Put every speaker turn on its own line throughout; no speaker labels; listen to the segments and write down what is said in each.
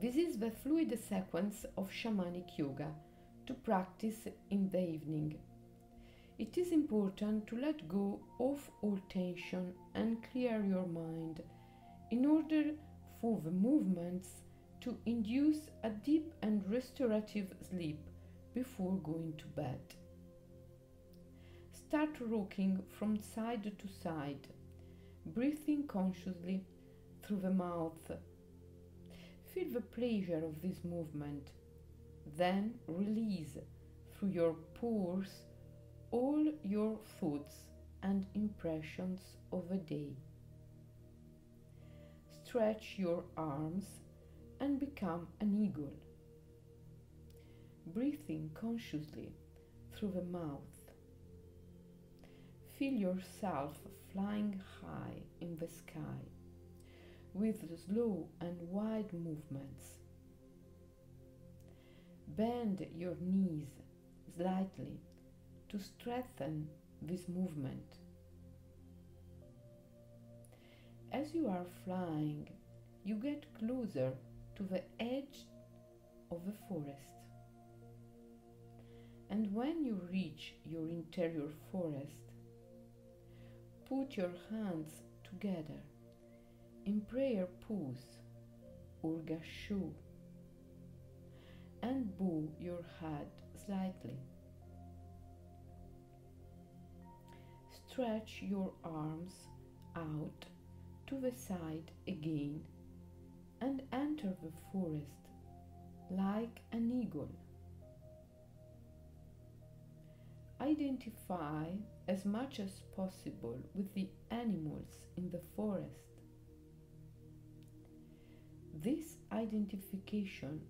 This is the fluid sequence of shamanic yoga to practice in the evening. It is important to let go of all tension and clear your mind in order for the movements to induce a deep and restorative sleep before going to bed. Start rocking from side to side, breathing consciously through the mouth. Feel the pleasure of this movement, then release through your pores all your thoughts and impressions of the day. Stretch your arms and become an eagle, breathing consciously through the mouth. Feel yourself flying high in the sky with slow and wide movements. Bend your knees slightly to strengthen this movement. As you are flying, you get closer to the edge of the forest. And when you reach your interior forest, put your hands together in prayer pose or gassho and bow your head slightly. Stretch your arms out to the side again and enter the forest like an eagle. Identify as much as possible with the animals in the forest. This identification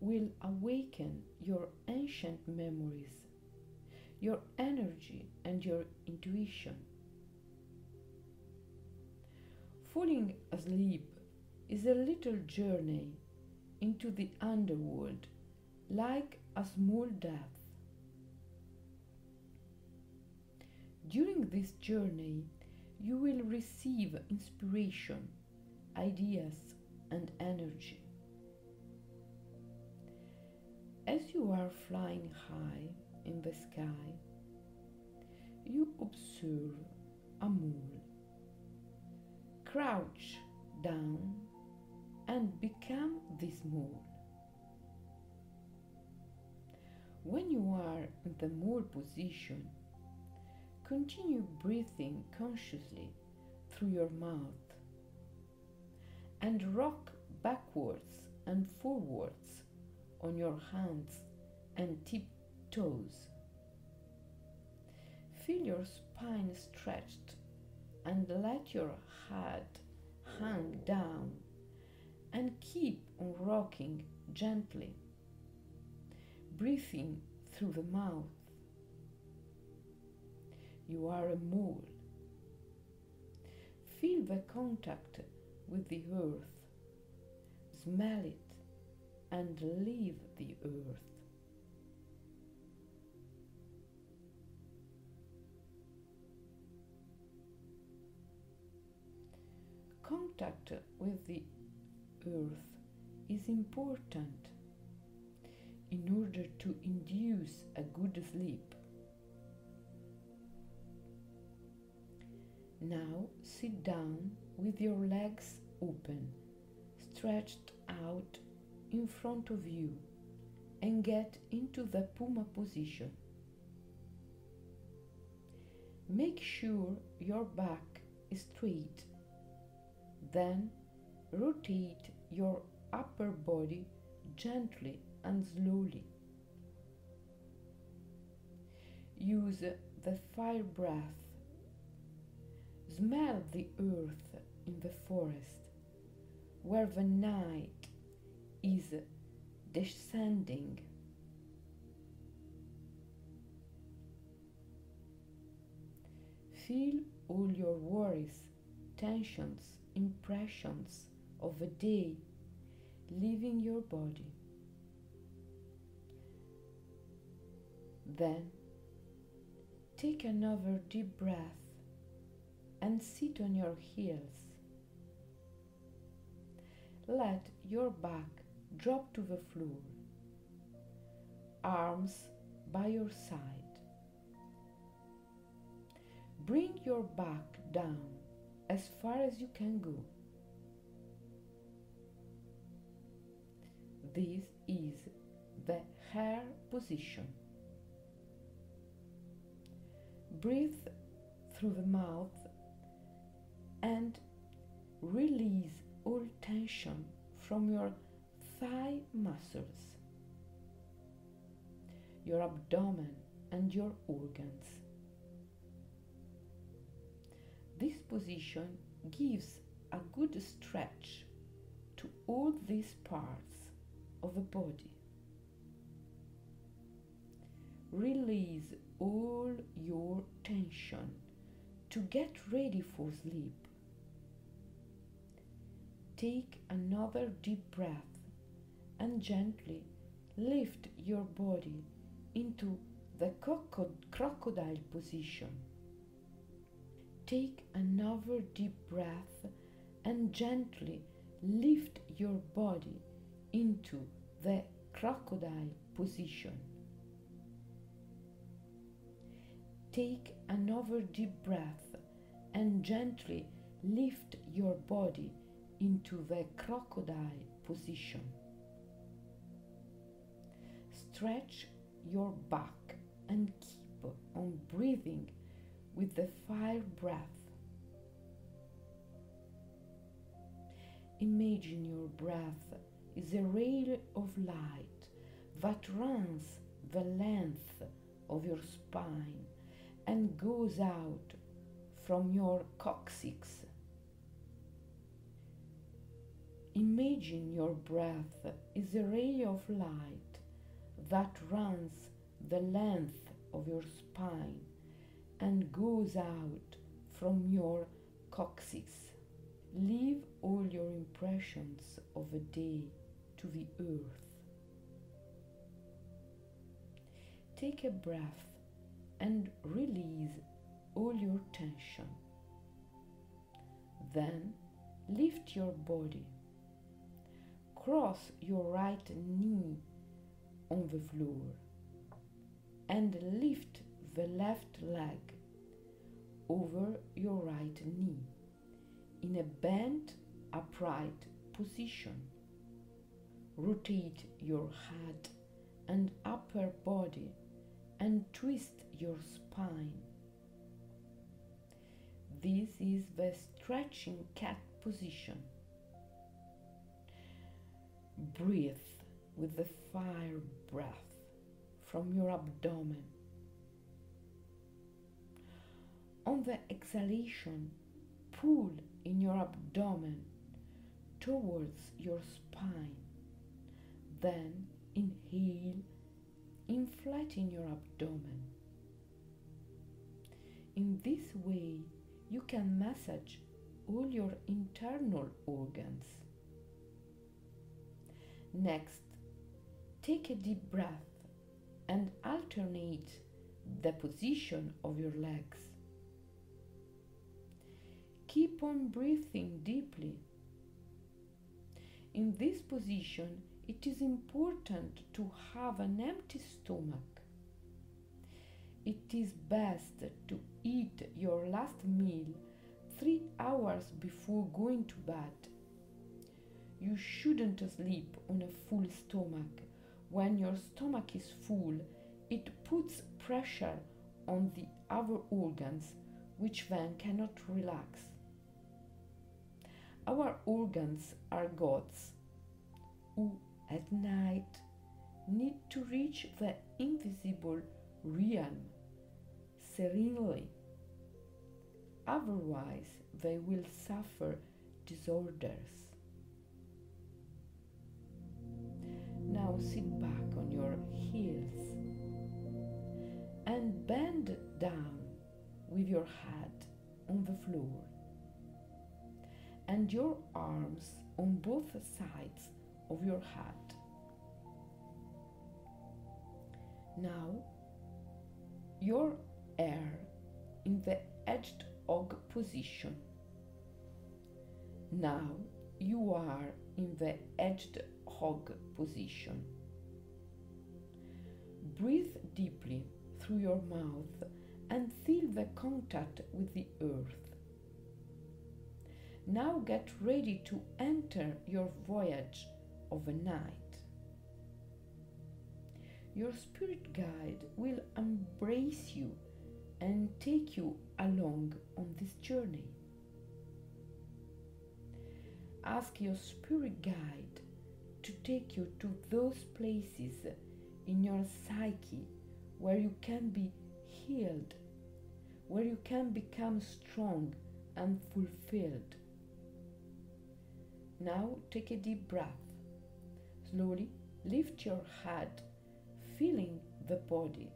will awaken your ancient memories, your energy, and your intuition. Falling asleep is a little journey into the underworld, like a small death. During this journey, you will receive inspiration, ideas, and energy. As you are flying high in the sky, you observe a mole. Crouch down and become this mole. When you are in the mole position, continue breathing consciously through your mouth and rock backwards and forwards on your hands and tiptoes. Feel your spine stretched and let your head hang down and keep on rocking gently, breathing through the mouth. You are a mole. Feel the contact with the earth, smell it, and leave the earth. Contact with the earth is important in order to induce a good sleep. Now sit down with your legs open, stretched out in front of you, and get into the Puma position. Make sure your back is straight. Then rotate your upper body gently and slowly. Use the fire breath. Smell the earth in the forest where the night is descending. Feel all your worries, tensions, impressions of a day leaving your body. Then take another deep breath and sit on your heels. Let your back drop to the floor, arms by your side. Bring your back down as far as you can go. This is the hare position. Breathe through the mouth and release all tension from your thigh muscles, your abdomen, and your organs. This position gives a good stretch to all these parts of the body. Release all your tension to get ready for sleep. Take another deep breath and gently lift your body into the crocodile position. Take another deep breath and gently lift your body into the crocodile position. Take another deep breath and gently lift your body into the crocodile position. Stretch your back and keep on breathing with the fire breath. Imagine your breath is a ray of light that runs the length of your spine and goes out from your coccyx. Imagine your breath is a ray of light that runs the length of your spine and goes out from your coccyx. Leave all your impressions of a day to the earth. Take a breath and release all your tension. Then lift your body. Cross your right knee on the floor and lift the left leg over your right knee in a bent upright position. Rotate your head and upper body and twist your spine. This is the stretching cat position. Breathe with the fire breath from your abdomen. On the exhalation, pull in your abdomen towards your spine. Then inhale, inflating your abdomen. In this way, you can massage all your internal organs. Next, take a deep breath and alternate the position of your legs. Keep on breathing deeply. In this position, it is important to have an empty stomach. It is best to eat your last meal three hours before going to bed. You shouldn't sleep on a full stomach. When your stomach is full, it puts pressure on the other organs, which then cannot relax. Our organs are gods who at night need to reach the invisible realm serenely. Otherwise, they will suffer disorders. Sit back on your heels and bend down with your head on the floor and your arms on both sides of your head. Now, your air in the edged hog position. Now you are in the edged hog position. Breathe deeply through your mouth and feel the contact with the earth. Now get ready to enter your voyage of the night. Your spirit guide will embrace you and take you along on this journey. Ask your spirit guide to take you to those places in your psyche where you can be healed, where you can become strong and fulfilled. Now take a deep breath. Slowly lift your head, feeling the body.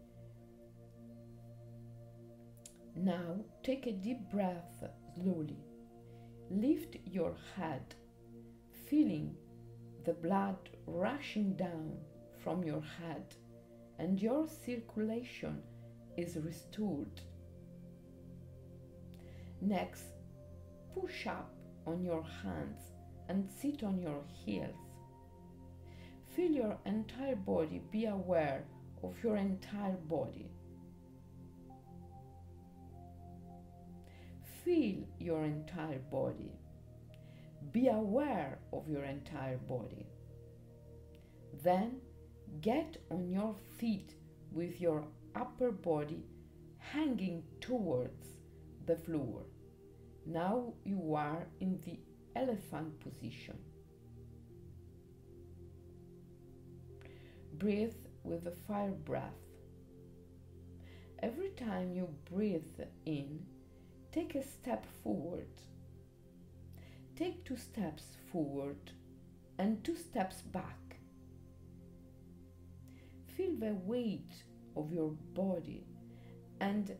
Now take a deep breath slowly. Lift your head, feeling the blood rushing down from your head, and your circulation is restored. Next, push up on your hands and sit on your heels. Feel your entire body, be aware of your entire body. Feel your entire body. Be aware of your entire body. Then get on your feet with your upper body hanging towards the floor. Now you are in the elephant position. Breathe with a fire breath. Every time you breathe in, take a step forward. Take two steps forward and two steps back. Feel the weight of your body, and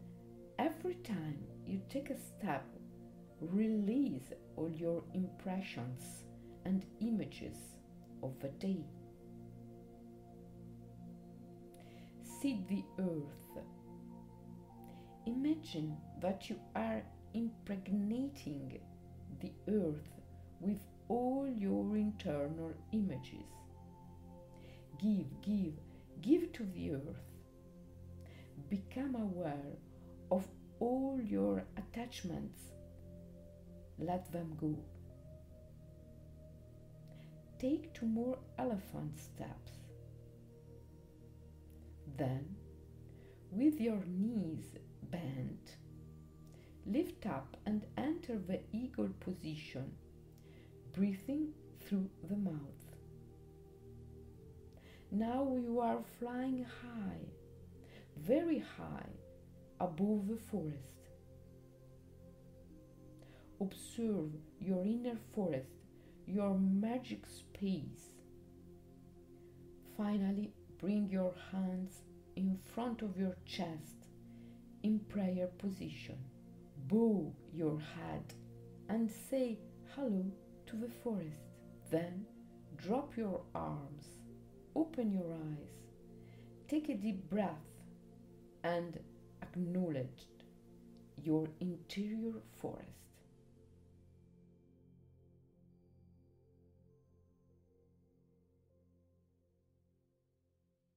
every time you take a step, release all your impressions and images of the day. See the earth. Imagine that you are impregnating the earth with all your internal images. Give, give, give to the earth. Become aware of all your attachments let them go. Take two more elephant steps. Then, with your knees lift up and enter the eagle position, breathing through the mouth. Now you are flying high, very high, above the forest observe your inner forest, your magic space. Finally, bring your hands in front of your chest in prayer position. Bow your head and say hello to the forest. Then drop your arms, open your eyes, take a deep breath, and acknowledge your interior forest.